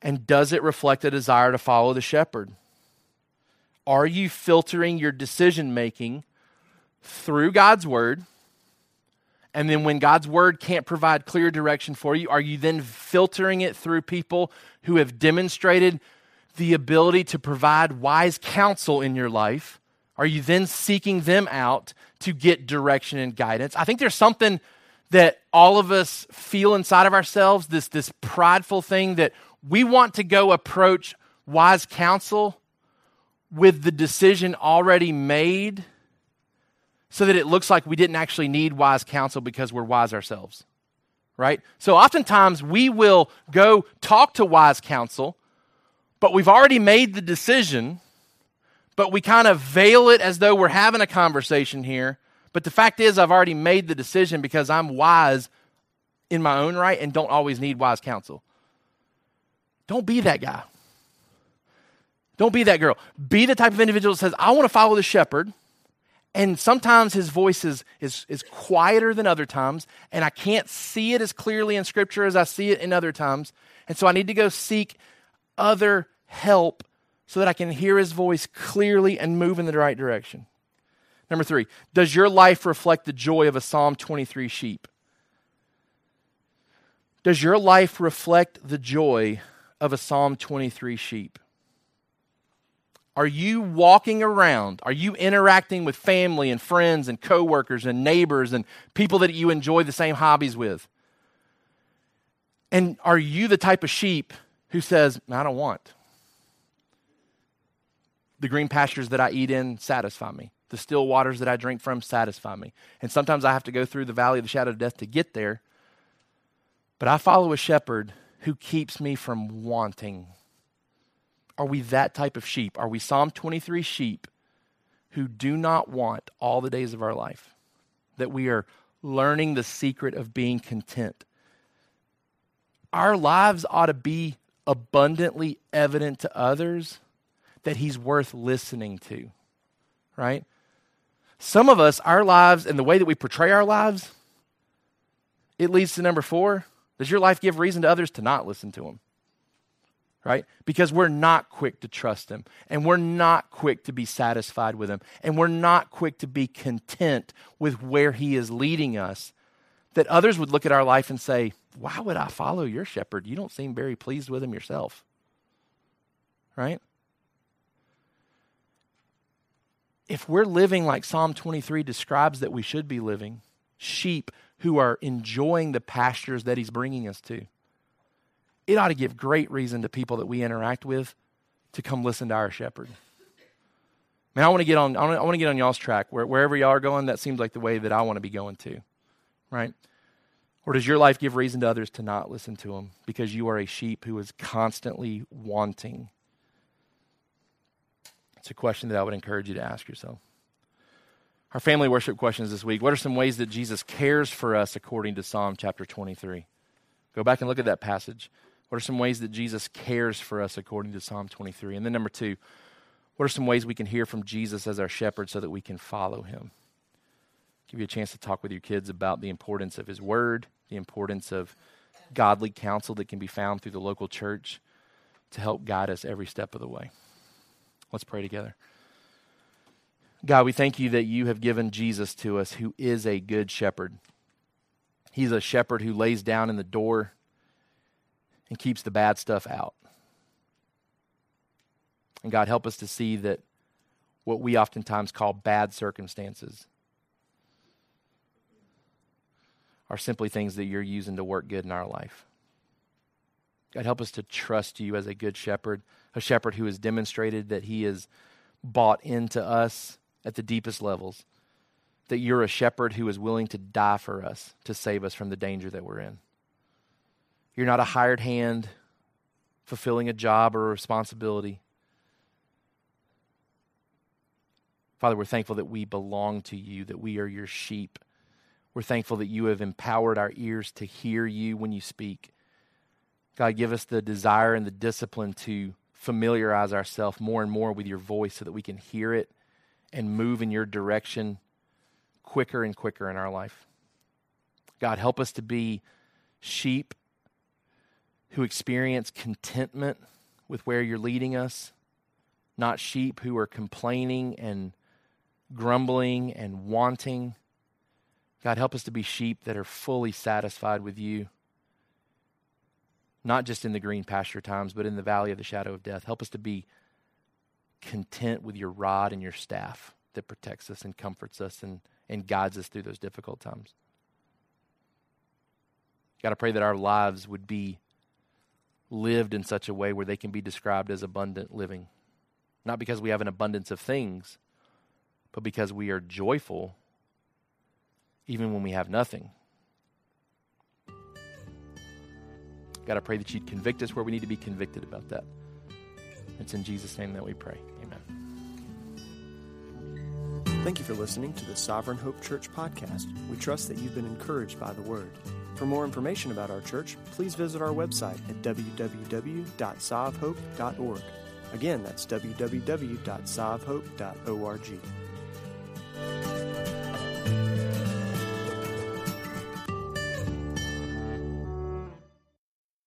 And does it reflect a desire to follow the shepherd? Are you filtering your decision making through God's word. And then when God's word can't provide clear direction for you, are you then filtering it through people who have demonstrated the ability to provide wise counsel in your life? Are you then seeking them out to get direction and guidance? I think there's something that all of us feel inside of ourselves this, this prideful thing that we want to go approach wise counsel with the decision already made so that it looks like we didn't actually need wise counsel because we're wise ourselves. Right? So oftentimes we will go talk to wise counsel, but we've already made the decision, but we kind of veil it as though we're having a conversation here. But the fact is, I've already made the decision because I'm wise in my own right and don't always need wise counsel. Don't be that guy. Don't be that girl. Be the type of individual that says, I want to follow the shepherd and sometimes his voice is, is, is quieter than other times, and I can't see it as clearly in Scripture as I see it in other times. And so I need to go seek other help so that I can hear his voice clearly and move in the right direction. Number three, does your life reflect the joy of a Psalm 23 sheep? Does your life reflect the joy of a Psalm 23 sheep? Are you walking around? Are you interacting with family and friends and coworkers and neighbors and people that you enjoy the same hobbies with? And are you the type of sheep who says, I don't want? The green pastures that I eat in satisfy me. The still waters that I drink from satisfy me. And sometimes I have to go through the valley of the shadow of death to get there. But I follow a shepherd who keeps me from wanting. Are we that type of sheep? Are we Psalm 23 sheep who do not want all the days of our life? That we are learning the secret of being content. Our lives ought to be abundantly evident to others that He's worth listening to, right? Some of us, our lives and the way that we portray our lives, it leads to number four. Does your life give reason to others to not listen to him? Right? Because we're not quick to trust him, and we're not quick to be satisfied with him, and we're not quick to be content with where he is leading us. That others would look at our life and say, Why would I follow your shepherd? You don't seem very pleased with him yourself. Right? if we're living like Psalm 23 describes that we should be living, sheep who are enjoying the pastures that he's bringing us to, it ought to give great reason to people that we interact with to come listen to our shepherd. Man, I want to get on. I want to get on y'all's track. Where, wherever y'all are going, that seems like the way that I want to be going to, right? Or does your life give reason to others to not listen to him because you are a sheep who is constantly wanting it's a question that I would encourage you to ask yourself. Our family worship questions this week. What are some ways that Jesus cares for us according to Psalm chapter 23? Go back and look at that passage. What are some ways that Jesus cares for us according to Psalm 23? And then, number two, what are some ways we can hear from Jesus as our shepherd so that we can follow him? Give you a chance to talk with your kids about the importance of his word, the importance of godly counsel that can be found through the local church to help guide us every step of the way. Let's pray together. God, we thank you that you have given Jesus to us, who is a good shepherd. He's a shepherd who lays down in the door and keeps the bad stuff out. And God, help us to see that what we oftentimes call bad circumstances are simply things that you're using to work good in our life. God, help us to trust you as a good shepherd, a shepherd who has demonstrated that he is bought into us at the deepest levels, that you're a shepherd who is willing to die for us to save us from the danger that we're in. You're not a hired hand fulfilling a job or a responsibility. Father, we're thankful that we belong to you, that we are your sheep. We're thankful that you have empowered our ears to hear you when you speak. God, give us the desire and the discipline to familiarize ourselves more and more with your voice so that we can hear it and move in your direction quicker and quicker in our life. God, help us to be sheep who experience contentment with where you're leading us, not sheep who are complaining and grumbling and wanting. God, help us to be sheep that are fully satisfied with you not just in the green pasture times, but in the valley of the shadow of death. Help us to be content with your rod and your staff that protects us and comforts us and, and guides us through those difficult times. Got to pray that our lives would be lived in such a way where they can be described as abundant living. Not because we have an abundance of things, but because we are joyful even when we have nothing. God, I pray that you'd convict us where we need to be convicted about that. It's in Jesus' name that we pray. Amen. Thank you for listening to the Sovereign Hope Church podcast. We trust that you've been encouraged by the word. For more information about our church, please visit our website at www.sovhope.org. Again, that's www.sovhope.org.